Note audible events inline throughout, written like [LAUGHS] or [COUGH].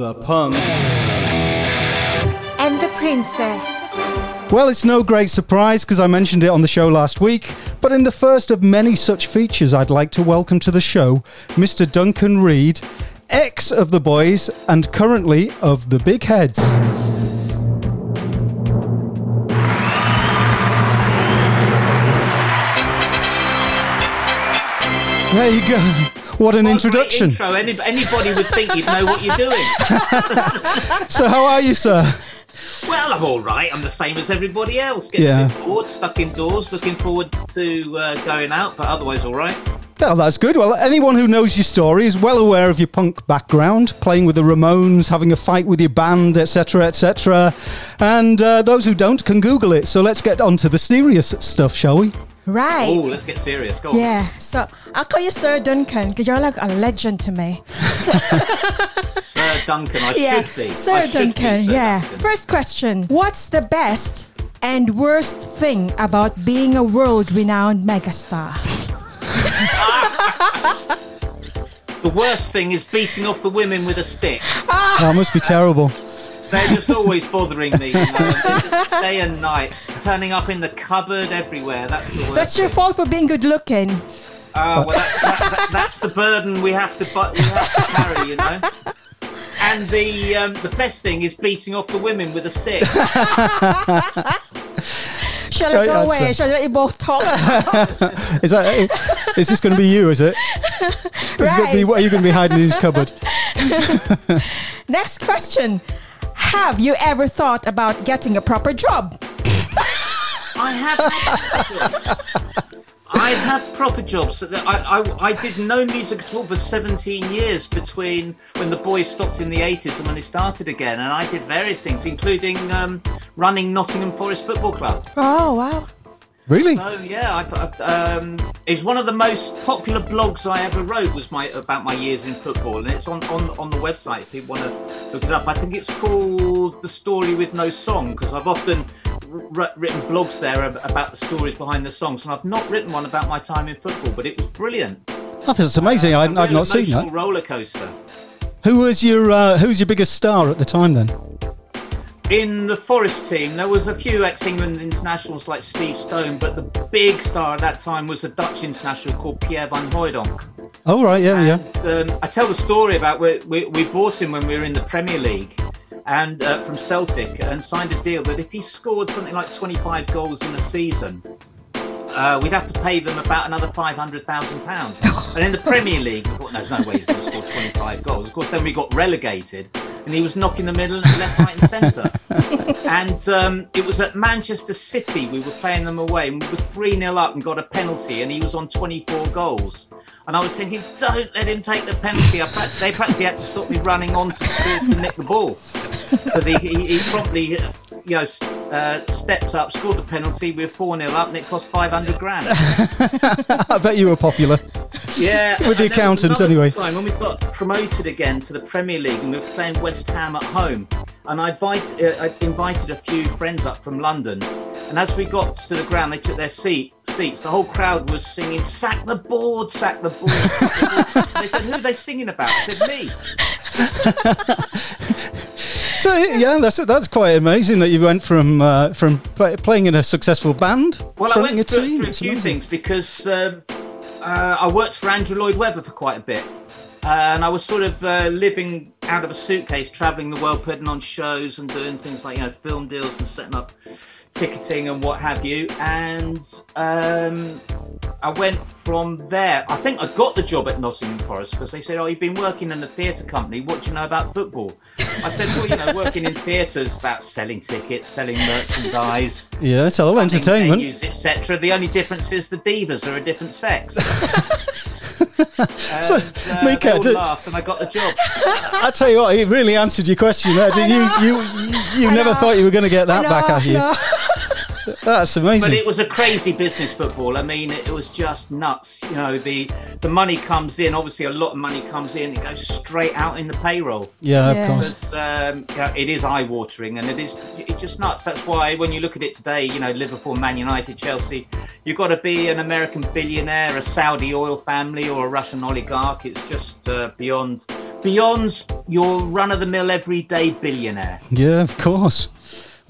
The Punk. And the princess. Well, it's no great surprise because I mentioned it on the show last week, but in the first of many such features, I'd like to welcome to the show Mr. Duncan Reid, ex of the boys and currently of the Big Heads. There you go. What an What a great introduction. Intro. Any, anybody would think you'd know what you're doing. [LAUGHS] So, how are you, sir? Well, I'm all right. I'm the same as everybody else. Getting Yeah. bored, stuck indoors, looking forward to uh, going out, but otherwise all right. Well, that's good. Well, anyone who knows your story is well aware of your punk background, playing with the Ramones, having a fight with your band, etc., etc. And uh, those who don't can Google it. So let's get on to the serious stuff, shall we? Right. Oh, let's get serious. Go on. Yeah, so I'll call you Sir Duncan because you're like a legend to me. [LAUGHS] Sir Duncan, I yeah, should be. Sir I should be Duncan. Sir yeah. Duncan. First question: What's the best and worst thing about being a world-renowned megastar? [LAUGHS] The worst thing is beating off the women with a stick. Ah. That must be terrible. They're just always bothering me, you know, [LAUGHS] day and night. Turning up in the cupboard everywhere. That's the worst. That's your fault for being good-looking. Uh, well, that's, that, that, that's the burden we have to bu- we have to carry, you know. And the um, the best thing is beating off the women with a stick. [LAUGHS] Shall I Great go answer. away? Shall I let you both talk? [LAUGHS] Is that? Is this going to be you? Is it? Is it gonna be- Right. what are you going to be hiding in his cupboard? [LAUGHS] Next question: Have you ever thought about getting a proper job? I have had jobs. [LAUGHS] I have proper jobs. I, I, I did no music at all for 17 years between when the boys stopped in the 80s and when they started again. And I did various things, including um, running Nottingham Forest Football Club. Oh wow! Really? So yeah, I, I, um, it's one of the most popular blogs I ever wrote was my about my years in football, and it's on on, on the website. If people want to look it up, I think it's called "The Story with No Song" because I've often r- written blogs there about the stories behind the songs, and I've not written one about my time in football, but it was brilliant. I think it's amazing. I've not seen that. roller coaster. Who was your uh, Who was your biggest star at the time then? In the Forest team, there was a few ex-England internationals like Steve Stone, but the big star at that time was a Dutch international called Pierre van Hooydonk. Oh right, yeah, yeah. Um, I tell the story about we, we, we bought him when we were in the Premier League and uh, from Celtic and signed a deal that if he scored something like 25 goals in a season, uh, we'd have to pay them about another £500,000. [LAUGHS] and in the Premier League, thought, there's no way he's going to score 25 goals. Of course, then we got relegated and he was knocking the middle and left, right, and centre. [LAUGHS] and um, it was at Manchester City. We were playing them away, and we were three 0 up and got a penalty, and he was on 24 goals. And I was thinking, don't let him take the penalty. I, prac- they practically had to stop me running on to, to, to nick the ball because he, he, he promptly, uh, you know, uh, stepped up, scored the penalty. We were four 0 up, and it cost 500 grand. [LAUGHS] I bet you were popular. Yeah, With the and there was accountant, anyway. Time when we got promoted again to the Premier League and we were playing West Ham at home, and I invite, uh, I invited a few friends up from London, and as we got to the ground, they took their seat seats. The whole crowd was singing, "Sack the board, sack the board." sack the board." they said, "Who are they singing about?" I said, "Me." [LAUGHS] So yeah, that's that's quite amazing that you went from uh, from play, playing in a successful band, Well, I went a through, team. through a few amazing. things because um, uh, I worked for Andrew Lloyd Webber for quite a bit. Uh, and I was sort of uh, living out of a suitcase, traveling the world, putting on shows and doing things like, you know, film deals and setting up ticketing and what have you. And um, I went from there. I think I got the job at Nottingham Forest because they said, "Oh, you've been working in a theatre company. What do you know about football?" I said, "Well, you know, working in theatres about selling tickets, selling merchandise, Yeah, it's all entertainment. etc. The only difference is the divas are a different sex." [LAUGHS] and, So, uh, Mika, they all did- laughed, and I got the job. I tell you what, it really answered your question there. Did you? You you, you never know. thought you were going to get that I back, know, have you? no. That's amazing. But it was a crazy business football. I mean, it was just nuts. You know, the the money comes in. Obviously, a lot of money comes in. It goes straight out in the payroll. yeah, Yeah. of course. Um, you know, it is eye watering and it is it's just nuts. That's why when you look at it today, you know, Liverpool, Man United, Chelsea, you've got to be an American billionaire, a Saudi oil family, or a Russian oligarch. It's just uh, beyond beyond your run of the mill everyday billionaire. Yeah, of course.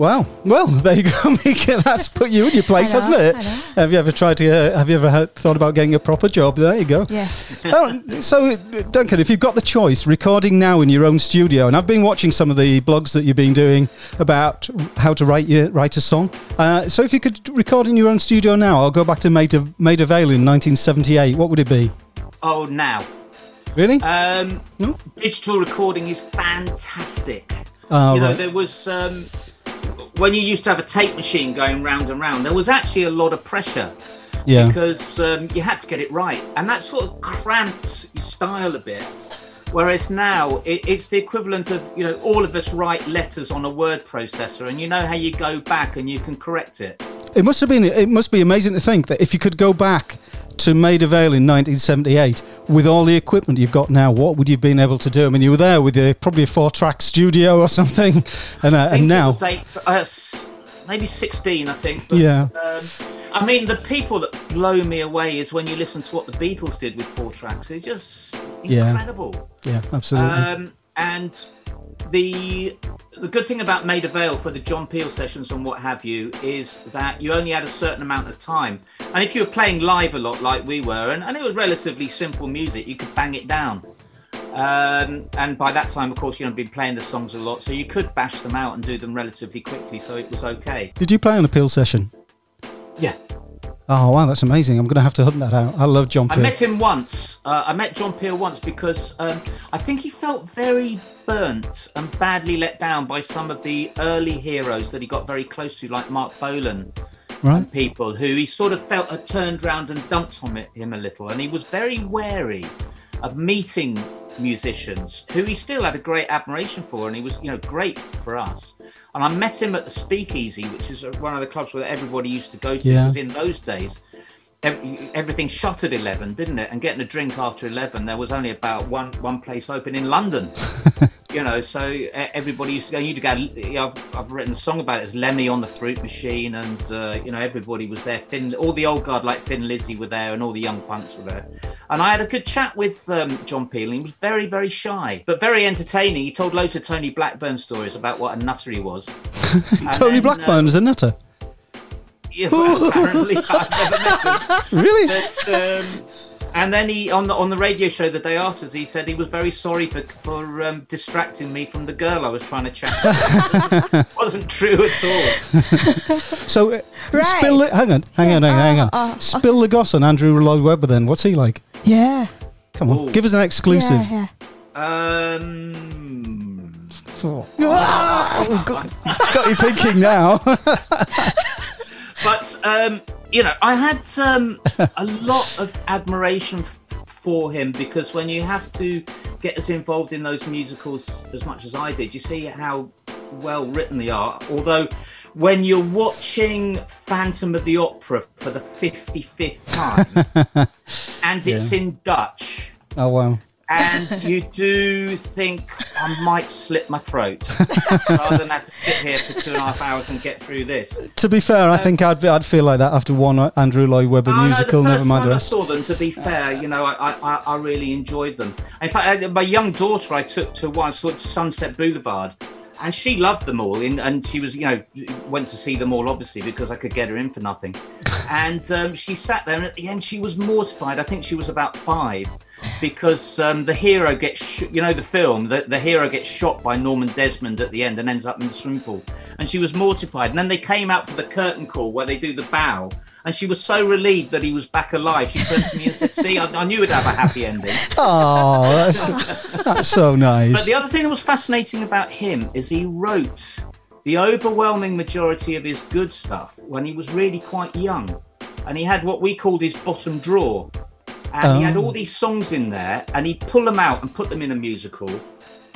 Wow. Well, [LAUGHS] there you go, [LAUGHS] Mika. That's put you in your place, know, hasn't it? Have you ever tried to? Uh, have you ever had, thought about getting a proper job? There you go. Yeah. [LAUGHS] oh, so, Duncan, if you've got the choice, recording now in your own studio, and I've been watching some of the blogs that you've been doing about how to write your, write a song. Uh, so, if you could record in your own studio now, I'll go back to Maida, Maida Vale in 1978. What would it be? Oh, now. Really? Um, No? Digital recording is fantastic. Oh, you know, right. there was um, when you used to have a tape machine going round and round. There was actually a lot of pressure yeah. because um, you had to get it right, and that sort of cramped your style a bit. Whereas now it, it's the equivalent of you know all of us write letters on a word processor, and you know how you go back and you can correct it. It must have been. It must be amazing to think that if you could go back to Maida Vale in 1978 with all the equipment you've got now, what would you have been able to do? I mean, you were there with a, probably a four-track studio or something, [LAUGHS] and, uh, and now, eight, uh, maybe 16, I think. But, Yeah. Um, I mean, the people that blow me away is when you listen to what the Beatles did with four tracks. It's just Yeah. incredible. yeah, absolutely, Um, and the the good thing about Maida Vale for the John Peel sessions and what have you is that you only had a certain amount of time. And if you were playing live a lot like we were, and, and it was relatively simple music, you could bang it down. Um, and by that time, of course, you know, been playing the songs a lot, so you could bash them out and do them relatively quickly, so it was okay. did you play on a Peel session? Yeah. Oh wow, that's amazing! I'm going to have to hunt that out. I love John I met him once. Uh, I met John Peel once because um, I think he felt very burnt and badly let down by some of the early heroes that he got very close to, like Marc Bolan right? and people who he sort of felt had turned round and dumped on him a little. And he was very wary of meeting musicians who he still had a great admiration for and he was you know great for us. And i met him at the speakeasy which is one of the clubs where everybody used to go to. Yeah. because in those days everything shut at 11 didn't it? And getting a drink after 11 there was only about one one place open in london. [LAUGHS] You know so everybody used to go you'd go you know, I've, I've written a song about it as lemmy on the fruit machine and uh, you know everybody was there. Finn all the old guard like Thin Lizzy were there and all the young punks were there. And i had a good chat with um, john peel he was very very shy but very entertaining. He told loads of tony blackburn stories about what a nutter he was. [LAUGHS] Tony then, Blackburn uh, is a nutter. [LAUGHS] yeah, well, apparently i've never met him [LAUGHS] Really? but, um, and then he on the on the radio show the day afterwards he said he was very sorry for for um, distracting me from the girl I was trying to chat. to. [LAUGHS] wasn't true at all. So, uh, Right. spill. The, hang on, hang on, hang on, hang on. Uh, uh, spill the goss on Andrew Lloyd Webber. Then, what's he like? Yeah. Come on, Ooh. give us an exclusive. Yeah, yeah. Um, Oh, got, got you thinking now. But um, you know, I had um, a lot of admiration f- for him because when you have to get as involved in those musicals as much as I did, you see how well written they are. Although, when you're watching Phantom of the Opera for the 55th time [LAUGHS] and it's in Dutch. oh wow. And you do think I might slit my throat rather than have to sit here for two and a half hours and get through this. To be fair, I think I'd I'd feel like that after one Andrew Lloyd Webber Oh, no, musical. the Never mind the time I saw them, to be fair, you know, I, I, I really enjoyed them. In fact, I, my young daughter, I took to one sort of Sunset Boulevard, and she loved them all. In, and she was, you know, went to see them all obviously because I could get her in for nothing. And um, she sat there, and at the end, she was mortified. I think she was about five. Because um, the hero gets, sh- you know, the film, the, the hero gets shot by Norman Desmond at the end and ends up in the swimming pool. And she was mortified. And then they came out for the curtain call where they do the bow. And she was so relieved that he was back alive. She turned to me and said, See, I, I knew it'd have a happy ending. [LAUGHS] Oh, that's, that's so nice. But the other thing that was fascinating about him is he wrote the overwhelming majority of his good stuff when he was really quite young. And he had what we called his bottom drawer. And he had Oh. all these songs in there, and he'd pull them out and put them in a musical.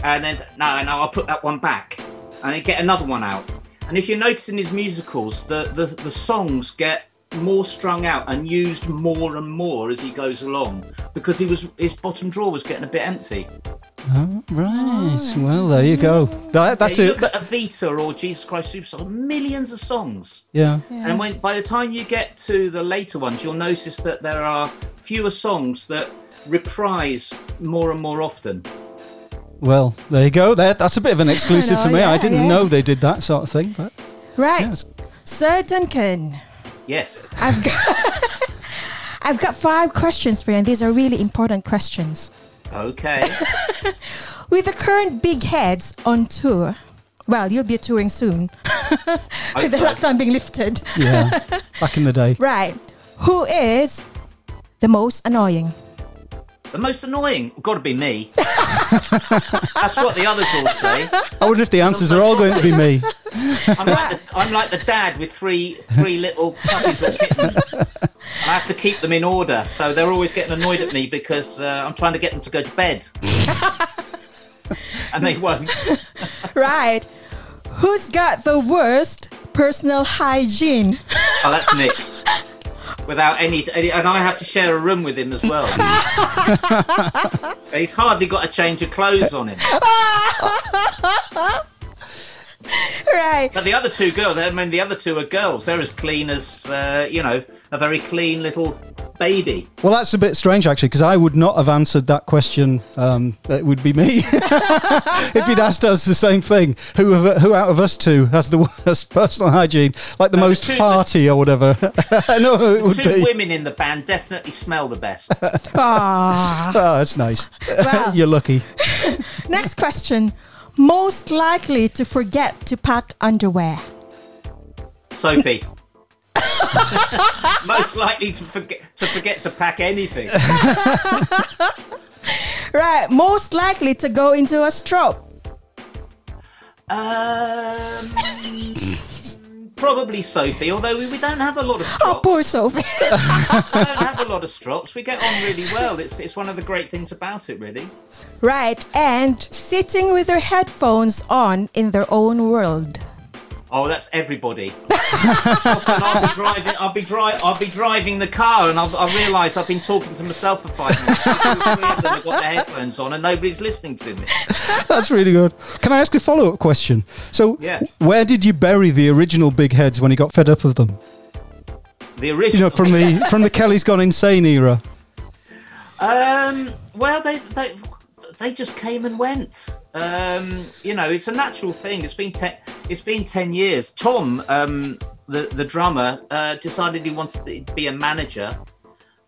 And then, no, no, I'll put that one back. And he'd get another one out. And if you notice in his musicals, the, the, the songs get more strung out and used more and more as he goes along because he was his bottom drawer was getting a bit empty. Oh, right. Oh. Well, there you go. That, that's Yeah, you it. Look at Evita or Jesus Christ Superstar, millions of songs. Yeah. And when by the time you get to the later ones, you'll notice that there are fewer songs that reprise more and more often. Well, there you go. There, that's a bit of an [LAUGHS] exclusive know, for me. I didn't yeah. know they did that sort of thing. But Right. Yes. Sir Duncan, Yes. I've got, [LAUGHS] I've got five questions for you, and these are really important questions. Okay. [LAUGHS] With the current big heads on tour, well, you'll be touring soon [LAUGHS] with the lockdown being lifted. yeah, back in the day. [LAUGHS] Right. Who is the most annoying? The most annoying, got to be me. [LAUGHS] That's what the others all say. I wonder if the answers are all going to be me. [LAUGHS] I'm like, the, I'm like the dad with three three little puppies or kittens. And I have to keep them in order, so they're always getting annoyed at me because uh, I'm trying to get them to go to bed, [LAUGHS] and they won't. Right. Who's got the worst personal hygiene? Oh, that's Nick. Without any, any, and I have to share a room with him as well. [LAUGHS] He's hardly got a change of clothes on him. Right. But the other two girls, I mean, the other two are girls. They're as clean as, uh, you know, a very clean little baby. Well, that's a bit strange actually, because I would not have answered that question. Um, it would be me [LAUGHS] if he'd asked us the same thing. Who of, who out of us two has the [LAUGHS] worst personal hygiene, like the the most two- farty or whatever? [LAUGHS] I know who it would Two be. women in the band definitely smell the best. Ah. Oh, that's nice. Well, You're lucky. next question. Most likely to forget to pack underwear. Sophie. Most likely to forget to forget to pack anything. [LAUGHS] Right. Most likely to go into a stroke. Um, [LAUGHS] probably Sophie. Although we, we don't have a lot of Oh, poor Sophie. [LAUGHS] we don't have a lot of strops. We get on really well. It's it's one of the great things about it, really. right. And sitting with their headphones on in their own world. Oh, that's everybody. I'll be driving. I'll be dri- I'll be driving the car, and I'll, I'll realise I've been talking to myself for five minutes. Two, three of them have got their headphones on, and nobody's listening to me. That's really good. Can I ask a follow up question? So, Yeah. where did you bury the original big heads when you got fed up of them? The You original. know, from the from the Kelly's Gone Insane era. Um, well, they they they just came and went. Um, you know, it's a natural thing. It's been ten. It's been ten years. Tom, um, the the drummer, uh, decided he wanted to be, a manager.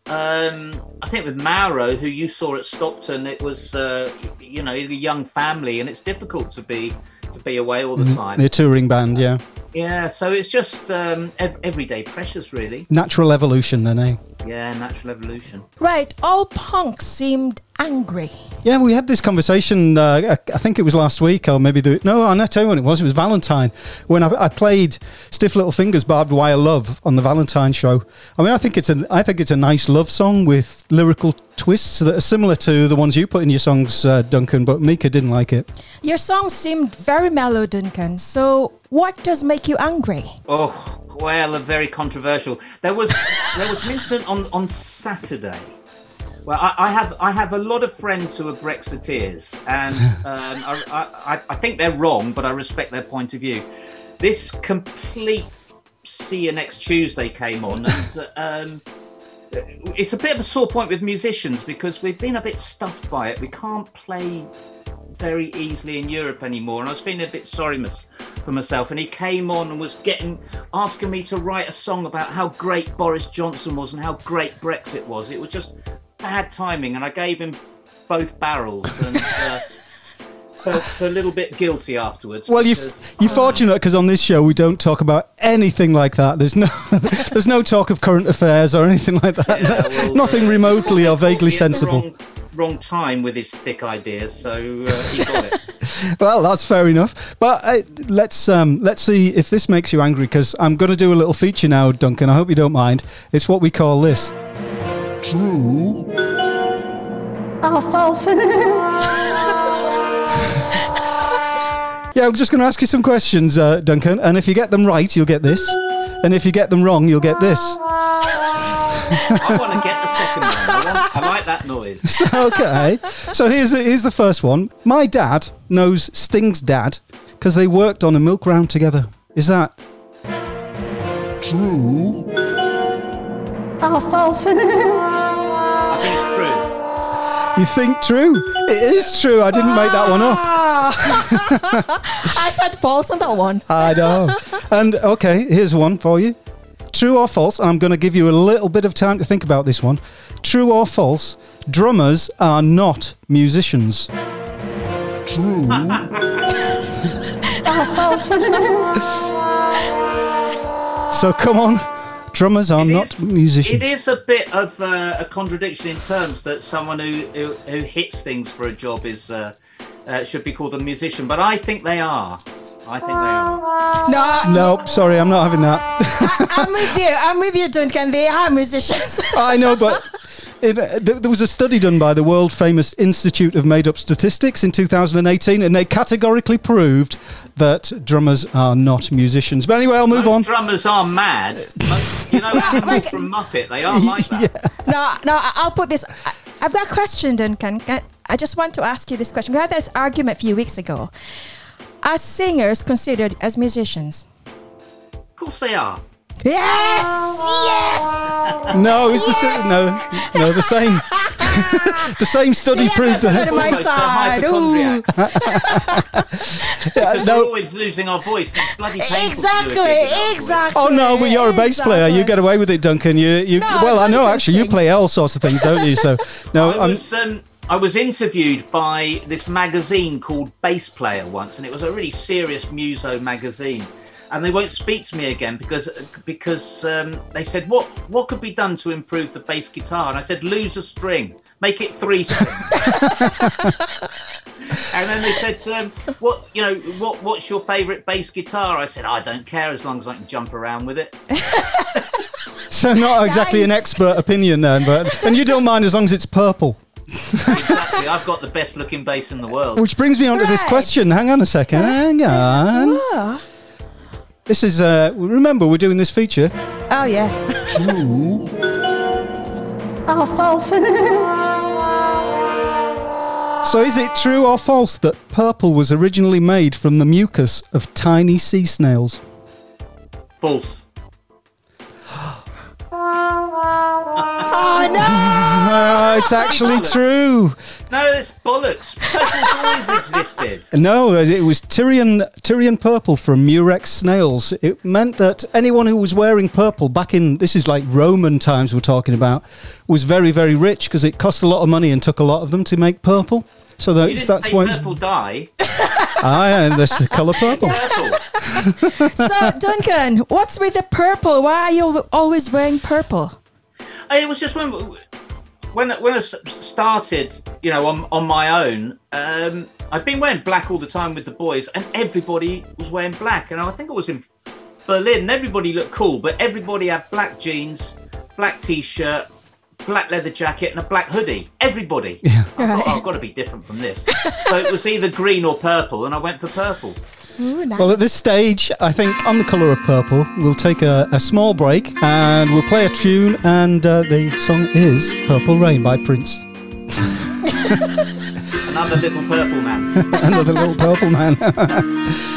Um, I think with Mauro, who you saw at Stockton, it was uh, you know a young family, and it's difficult to be to be away all the time. The touring band, yeah. Yeah, so it's just um, ev- everyday pressures, really. Natural evolution, then, eh? Yeah, natural evolution. Right. All punks seemed angry. Yeah, we had this conversation. Uh, I I think it was last week, or maybe the no. I'll tell you when it was. It was Valentine when I, I played "Stiff Little Fingers" "Barbed Wire Love" on the Valentine show. I mean, I think it's a I think it's a nice love song with lyrical twists that are similar to the ones you put in your songs, uh, Duncan. But Mika didn't like it. Your song seemed very mellow, Duncan. So, what does make you angry? Oh well, very controversial. There was there was an incident on on Saturday. Well, I, I have I have a lot of friends who are Brexiteers, and [LAUGHS] um, I, I I think they're wrong, but I respect their point of view. This complete see you next Tuesday came on, and [LAUGHS] um, it's a bit of a sore point with musicians because we've been a bit stuffed by it. We can't play very easily in Europe anymore, and I was feeling a bit sorry mys- for myself. And he came on and was getting asking me to write a song about how great Boris Johnson was and how great Brexit was. It was just bad timing, and I gave him both barrels and. Uh, [LAUGHS] felt a little bit guilty afterwards. Well, because- you're fortunate because on this show we don't talk about anything like that. There's no [LAUGHS] there's no talk of current affairs or anything like that. Yeah, well, [LAUGHS] Nothing uh, remotely or vaguely caught me at the sensible. Wrong, wrong time with his thick ideas, so uh, he got it. [LAUGHS] Well, that's fair enough. But uh, let's um, let's see if this makes you angry because I'm going to do a little feature now, Duncan. I hope you don't mind. It's what we call this. True or false? [LAUGHS] Yeah, I'm just going to ask you some questions, uh, Duncan, and if you get them right, you'll get this, and if you get them wrong, you'll get this. I want to get the second one. I, like that noise. [LAUGHS] okay. So here's the, here's the first one. My dad knows Sting's dad because they worked on a milk round together. Is that True or false? [LAUGHS] I think it's true. You think true? It is true. I didn't make that one up. Ah. [LAUGHS] I said false on that one. I know. And okay, here's one for you. True or false? I'm going to give you a little bit of time to think about this one. True or false? Drummers are not musicians. True. false. [LAUGHS] So come on, drummers are It not is- musicians. It is a bit of uh, a contradiction in terms that someone who, who, who hits things for a job is uh, uh, should be called a musician, but I think they are. I think they are. No, No, sorry, I'm not having that. I'm with you. I'm with you, Duncan. They are musicians. [LAUGHS] I know, but it, uh, th- there was a study done by the world famous Institute of Made Up Statistics in 2018, and they categorically proved that drummers are not musicians. But anyway, I'll move Most on. drummers are mad. Most, you know, people from Muppet, they are like that. no, no. I- I'll put this. I- I've got a question, Duncan. I just want to ask you this question. We had this argument a few weeks ago. Are singers considered as musicians? Of course they are. Yes, yes. No, it's the same. No, no, the same. [LAUGHS] the same study See, proved that. on my side. Ooh. [LAUGHS] Because no. we're always losing our voice. It's bloody painful to do a Exactly, gig without a voice. exactly. Oh no, but you're a bass player. You get away with it, Duncan. You, you. No, well, I know Duncan actually. You play all sorts of things, don't you? So [LAUGHS] no, I I'm, um, I was interviewed by this magazine called Bass Player once, and it was a really serious muso magazine. And they won't speak to me again because because um, they said what what could be done to improve the bass guitar, and I said lose a string, make it three strings. [LAUGHS] and then they said um, what you know what what's your favourite bass guitar? I said I don't care as long as I can jump around with it. [LAUGHS] so not exactly an expert opinion then, but and you don't mind as long as it's purple. Exactly, I've got the best looking bass in the world. Which brings me on to this Right. question. Hang on a second. Hang on. Oh, This is. Uh, remember, we're doing this feature. oh yeah. True. Or false. [LAUGHS] So, is it true or false that purple was originally made from the mucus of tiny sea snails? False. No. Uh, [LAUGHS] it's actually true. No, it's bollocks. Purple's always existed. [LAUGHS] No, it was Tyrian Tyrian purple from Murex snails. It meant that anyone who was wearing purple back in this is like Roman times we're talking about was very very rich because it cost a lot of money and took a lot of them to make purple. So You that's didn't that's why it's purple dye. [LAUGHS] ah, yeah, and that's the color purple. Purple. So Duncan, what's with the purple? Why are you always wearing purple? It was just when when when I started, you know, on on my own. Um, I'd been wearing black all the time with the boys, and everybody was wearing black. And I think I was in Berlin, and everybody looked cool, but everybody had black jeans, black t-shirt. Black leather jacket and a black hoodie. Everybody. I thought, oh, I've got to be different from this. so it was either green or purple, and I went for purple. Ooh, nice. Well, at this stage, I think on the colour of purple, we'll take a, a small break and we'll play a tune. And uh, the song is "Purple Rain" by Prince. [LAUGHS] Another little purple man. [LAUGHS] Another little purple man. [LAUGHS]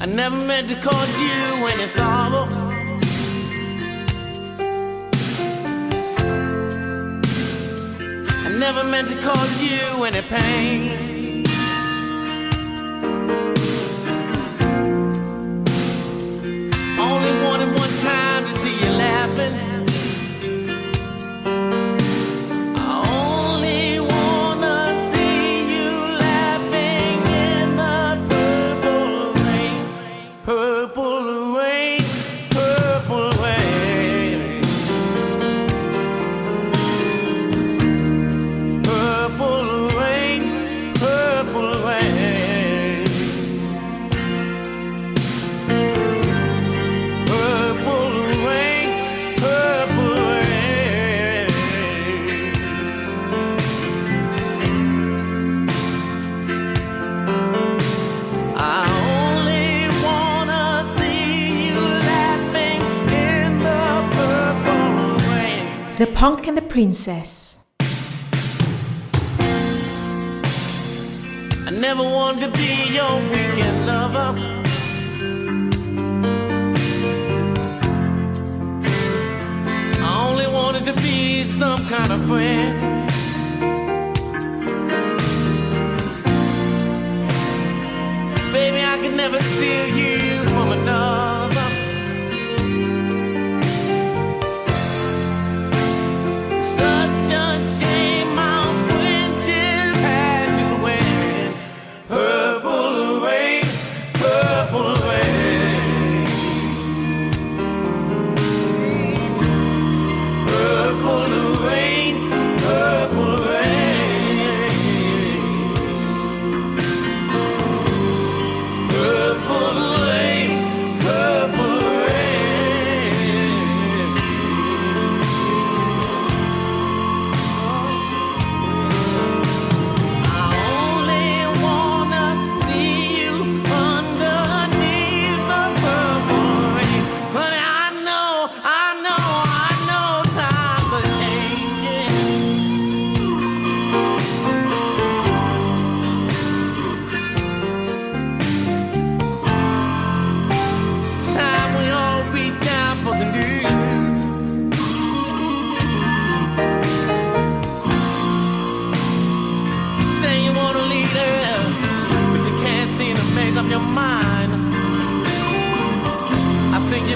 I never meant to cause you any sorrow. I never meant to cause you any pain. Only wanted Princess. I never wanted to be your weekend lover. I only wanted to be some kind of friend. Baby, I can never steal you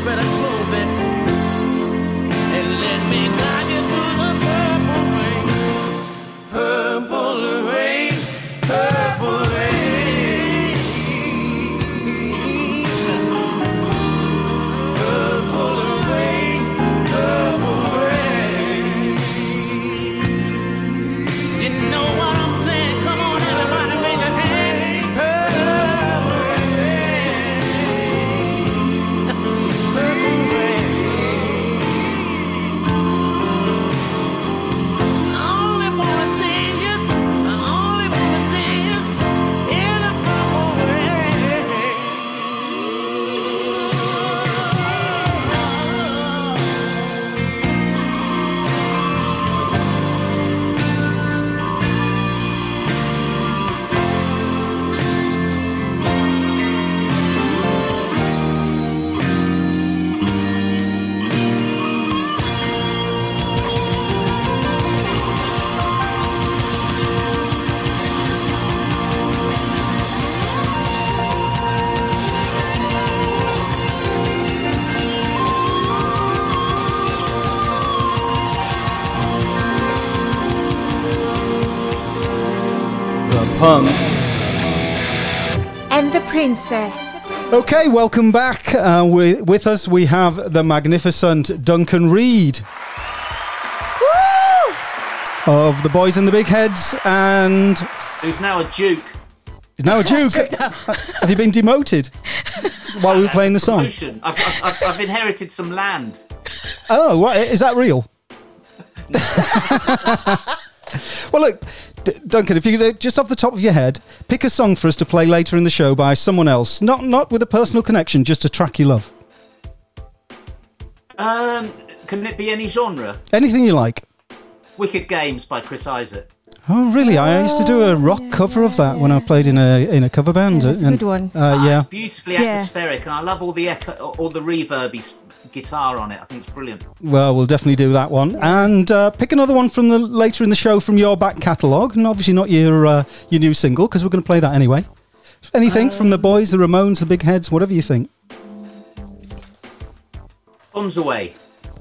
I think you better close princess. Okay, welcome back. Uh, we, with us, we have the magnificent Duncan Reid of the Boys and the Big Heads, and Who's now a duke? is now a [LAUGHS] Duke. have you been demoted while we were playing the song? I've, I've, I've, I've inherited some land. Oh, what, is that real? [LAUGHS] well, look, D- Duncan, if you could, uh, just off the top of your head, pick a song for us to play later in the show by someone else, not not with a personal connection, just a track you love. Um, can it be any genre? Anything you like. Wicked Games by Chris Isaak. Oh, really? I used to do a rock cover of that when I played in a in a cover band. Yeah, that's a good one. Uh, Ah, yeah. It's beautifully Yeah. atmospheric, and I love all the echo, all the reverby s- guitar on it. I think it's brilliant. Well, we'll definitely do that one, and uh, pick another one from the later in the show from your back catalogue, and obviously not your uh, your new single because we're going to play that anyway. Anything from the boys, the Ramones, the Big Heads, whatever you think. Bombs away.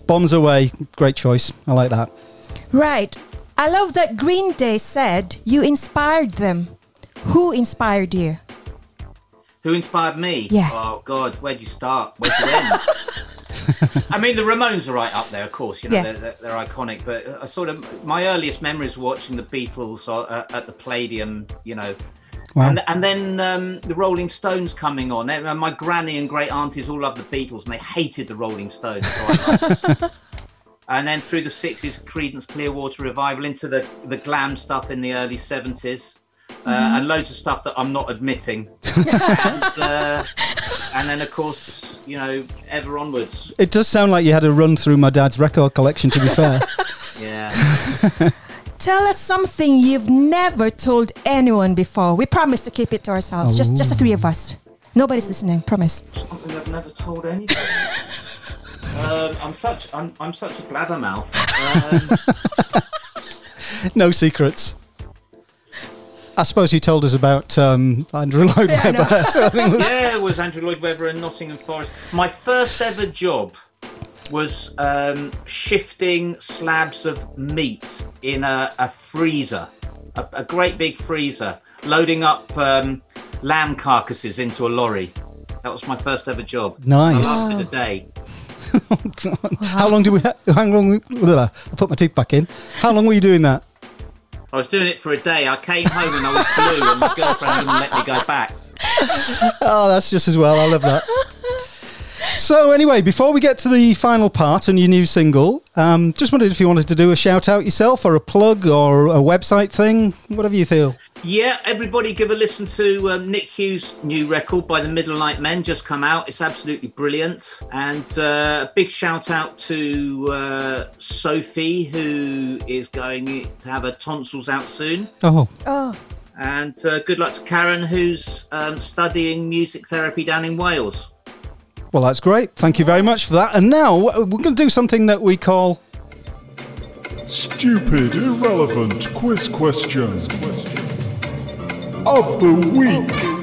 Bombs away, great choice. I like that. Right. I love that Green Day said you inspired them. Who inspired you? Who inspired me? Yeah. Oh God, where'd you start? Where'd you end? [LAUGHS] [LAUGHS] I mean, the Ramones are right up there, of course. You know, Yeah. they're, they're, they're iconic. But uh, sort of my earliest memories watching the Beatles uh, at the Palladium. You know, Wow. and and then um, the Rolling Stones coming on. And my granny and great aunties all loved the Beatles, and they hated the Rolling Stones. So [LAUGHS] and then through the sixties, Creedence Clearwater Revival into the the glam stuff in the early seventies. Uh, and loads of stuff that I'm not admitting, [LAUGHS] and, uh, and then of course, you know, ever onwards. It does sound like you had a run through my dad's record collection. To be fair, [LAUGHS] Yeah, [LAUGHS] Tell us something you've never told anyone before. We promise to keep it to ourselves. Just just the three of us. Nobody's listening, promise. something I've never told anybody. Um, I'm such I'm, I'm such a blabbermouth. Um, [LAUGHS] No secrets. I suppose you told us about um, Andrew Lloyd Yeah, I know. Webber. [LAUGHS] so I think it was- yeah, it was Andrew Lloyd Webber in Nottingham Forest. My first ever job was um, shifting slabs of meat in a, a freezer, a, a great big freezer, loading up um, lamb carcasses into a lorry. That was my first ever job. Nice. I lasted a day. [LAUGHS] How long do we? Ha- how long? we- I put my teeth back in. How long were you doing that? I was doing it for a day. I came home and I was blue, and my girlfriend wouldn't let me go back. Oh, that's just as well. I love that. So anyway, before we get to the final part and your new single, um, just wondered if you wanted to do a shout out yourself or a plug or a website thing, whatever you feel. Yeah, everybody give a listen to um, Nick Hughes' new record by the Middle Night Men, just come out. It's absolutely brilliant. And uh, a big shout out to uh, Sophie, who is going to have her tonsils out soon. Oh, Oh, And uh, good luck to Karen, who's um, studying music therapy down in Wales. Well, that's great. Thank you very much for that. And now we're going to do something that we call Stupid, irrelevant quiz Questions of the week.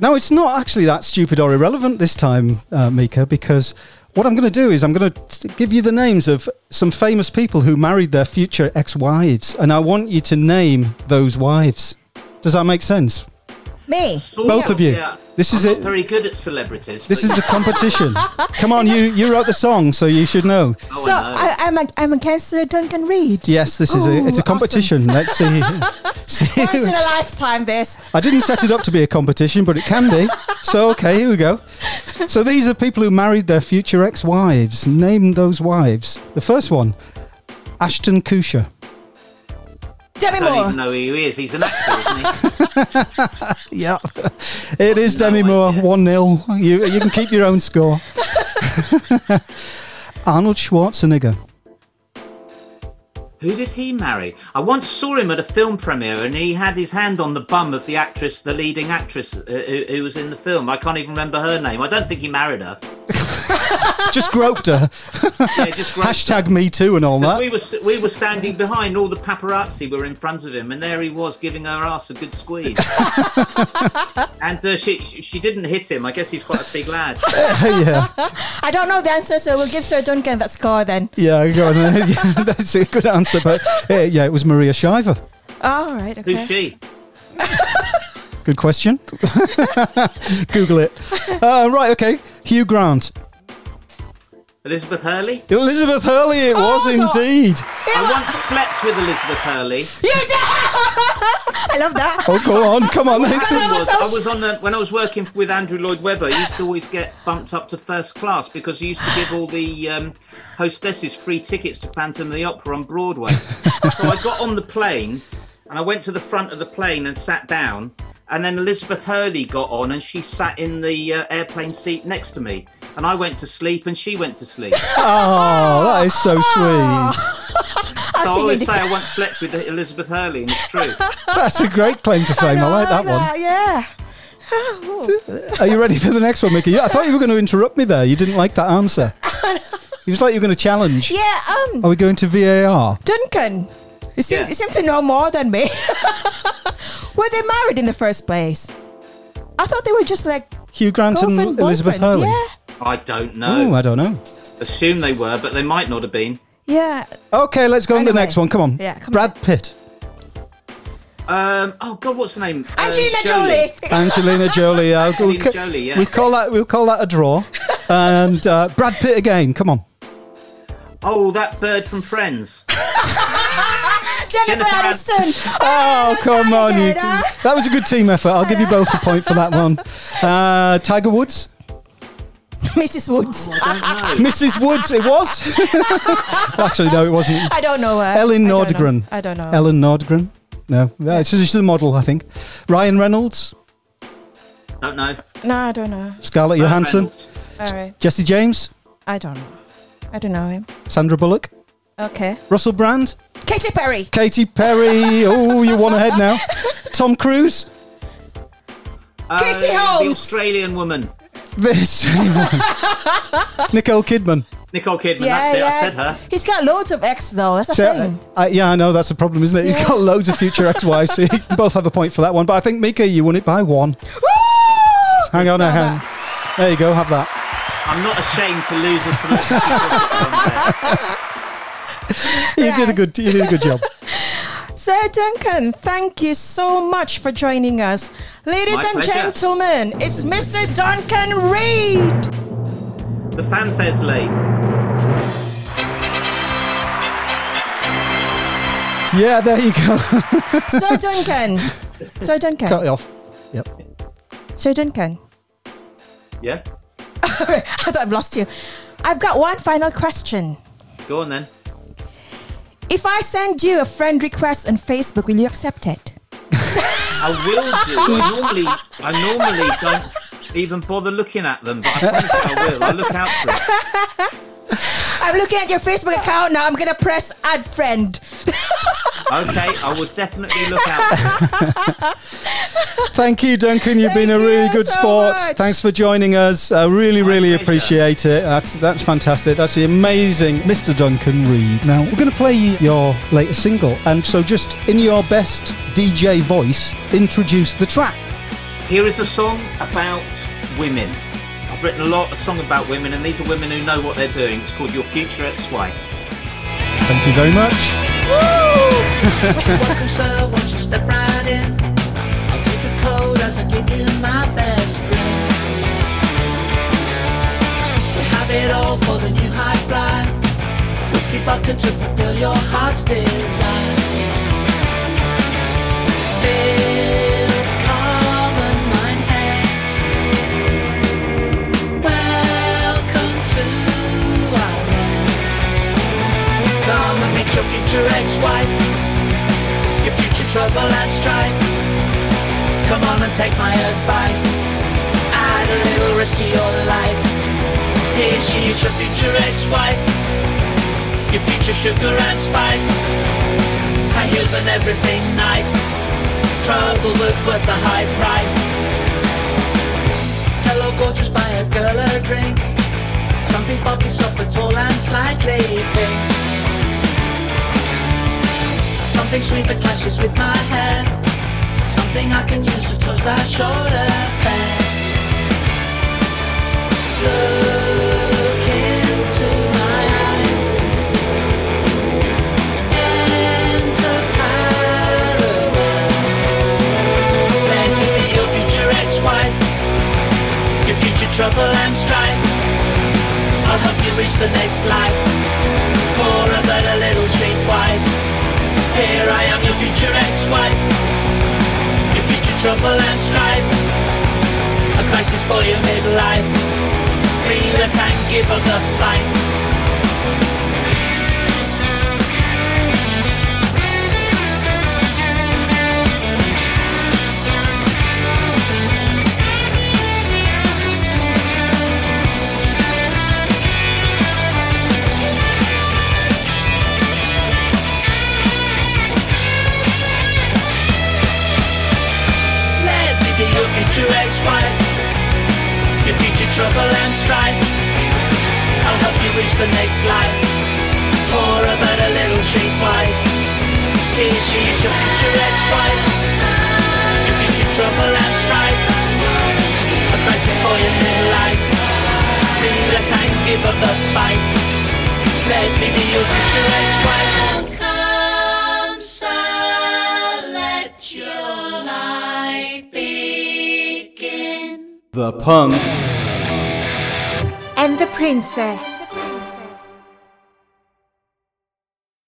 Now, it's not actually that stupid or irrelevant this time, uh, Mika, because what I'm going to do is I'm going to give you the names of some famous people who married their future ex wives, and I want you to name those wives. Does that make sense? Me. Both of you. Yeah. This I'm is not it. very good at celebrities. This is a [LAUGHS] competition. Come on, you you wrote the song, so you should know. Oh, So I know. I, I'm a, I'm against Sir Duncan Reid. Yes, this is a it's a competition. Let's see. [LAUGHS] [LAUGHS] see Once in a lifetime, this. I didn't set it up to be a competition, but it can be. So okay, here we go. So these are people who married their future ex-wives. Name those wives. The first one, Ashton Kutcher. Demi Moore. I don't Moore. even know who he is. He's an actor, isn't he? [LAUGHS] Yeah, it is Demi no Moore. One 0 You you can keep your own score. [LAUGHS] Arnold Schwarzenegger. Who did he marry? I once saw him at a film premiere and he had his hand on the bum of the actress, the leading actress uh, who, who was in the film. I can't even remember her name. I don't think he married her. [LAUGHS] Just groped her. Yeah, just groped Hashtag me too and all that. We were we were standing behind all the paparazzi were in front of him, and there he was giving her ass a good squeeze. [LAUGHS] and uh, she she she didn't hit him. I guess he's quite a big lad. [LAUGHS] yeah. I don't know the answer, so we'll give Sir Duncan that score then. Yeah, go on. then. Yeah, that's a good answer. But uh, yeah, it was Maria Shriver. All right, okay. Who's she? Good question. [LAUGHS] Google it. Uh, right, okay. Hugh Grant. Elizabeth Hurley. Elizabeth Hurley, it was Oh, no. indeed. I once slept with Elizabeth Hurley. You did! [LAUGHS] I love that. Oh, go on. Come on. [LAUGHS] Let's It was, I was on the, when I was working with Andrew Lloyd Webber. He used to always get bumped up to first class because he used to give all the um, hostesses free tickets to Phantom of the Opera on Broadway. [LAUGHS] so I got on the plane and I went to the front of the plane and sat down. And then Elizabeth Hurley got on and she sat in the uh, airplane seat next to me. And I went to sleep and she went to sleep. [LAUGHS] Oh, that is so sweet. I always say I [LAUGHS] once slept with Elizabeth Hurley, and it's true. That's a great claim to fame. I like that one. Yeah. [LAUGHS] Are you ready for the next one, Mickey? Yeah, I thought you were going to interrupt me there. You didn't like that answer. It was like you were going to challenge. Yeah, um, Are we going to VAR? Duncan. You seem, Yeah. you seem to know more than me. were they married in the first place? I thought they were just like Hugh Grant and Elizabeth boyfriend. Hurley. Yeah. I don't know. Oh, I don't know. Assume they were, but they might not have been. Yeah. Okay, let's go on to the Anyway. next one. Come on. Yeah, come Brad on. Pitt. Um, oh God, what's the name? Uh, Angelina Jolie. Angelina Jolie. Uh, we'll, Angelina Jolie, yeah. we'll call that. We'll call that a draw. [LAUGHS] And uh, Brad Pitt again. Come on. Oh, that bird from Friends. [LAUGHS] Jennifer, Jennifer Aniston. Oh, come on! You, Tiger. that was a good team effort. I'll give you both a point for that one. [LAUGHS] Uh, Tiger Woods, [LAUGHS] Mrs. Woods. I don't know. Mrs. Woods. It was. [LAUGHS] Actually, no, it wasn't. I don't know her. Ellen I don't know. Nordegren. I don't know. Ellen Nordegren. No, yeah, she's she's the model, I think. Ryan Reynolds, Don't know. No, I don't know. Scarlett Burt Johansson, Reynolds. All right. Jesse James, I don't know. I don't know him. Sandra Bullock, Okay. Russell Brand, Katy Perry. Katy Perry. [LAUGHS] oh, you're one ahead now. Tom Cruise. Uh, Katie The Holmes. Australian woman. This [LAUGHS] Nicole Kidman. Nicole Kidman. that's it. I said her. He's got loads of X though. That's the So, thing. uh, yeah, I know that's the problem, isn't it? He's got loads of future ex-wives, so you can both have a point for that one. But I think Mika, you won it by one. Woo! Hang on, No, hang. that- There you go, have that. I'm not ashamed to lose a celebrity. [LAUGHS] You did a good, you did a good job. [LAUGHS] Sir Duncan, thank you so much for joining us. Ladies My and pleasure. gentlemen, it's Mr. Duncan Reid. the fanfare's late. Yeah, there you go. [LAUGHS] Sir Duncan. Sir Duncan. Cut it off. Yep. Sir Duncan. Yeah. [LAUGHS] I thought I've lost you. I've got one final question. Go on then. If I send you a friend request on Facebook, will you accept it? I will do. I normally, I normally don't even bother looking at them, but I promise I will. I look out for it. [LAUGHS] I'm looking at your Facebook account now. I'm going to press add friend. [LAUGHS] Okay, I will definitely look out for. [LAUGHS] Thank you, Duncan. You've been a really good so sport. much. Thanks for joining us. I really, My really pleasure. appreciate it. That's that's fantastic. That's the amazing Mr. Duncan Reid. Now we're going to play your latest single, and so just in your best DJ voice, introduce the track. Here is a song about women. I've written a lot a song about women, and these are women who know what they're doing. It's called Your Future Ex-Wife. Thank you very much. [LAUGHS] Welcome, sir, won't you step right in? I'll take a coat as I give you my best grin. We have it all for the new high fly. Whiskey vodka to fulfill your heart's desire. Your future ex-wife your future trouble and strife. Come on and take my advice. Add a little risk to your life. Here she is, your future ex-wife. Your future sugar and spice. High heels and everything nice. Trouble but worth the high price. Hello, gorgeous, buy a girl a drink. Something poppy, but tall and slightly pink. Something sweet that clashes with my hair. Something I can use to toast our shoulder back. Look into my eyes. Enter paradise. Let me be your future ex-wife. Your future trouble and strife. I'll help you reach the next life. But a little streetwise. Here I am, your future ex-wife. Your future trouble and strife. A crisis for your midlife. Relax and give up the fight trouble and strife. I'll help you reach the next life. Poorer but a little streetwise Here she is your future ex-wife Your future trouble and strife. A crisis for your midlife Relax and give up the fight. Let me be your future ex-wife Come, sir, let your life begin. The punk. Princess.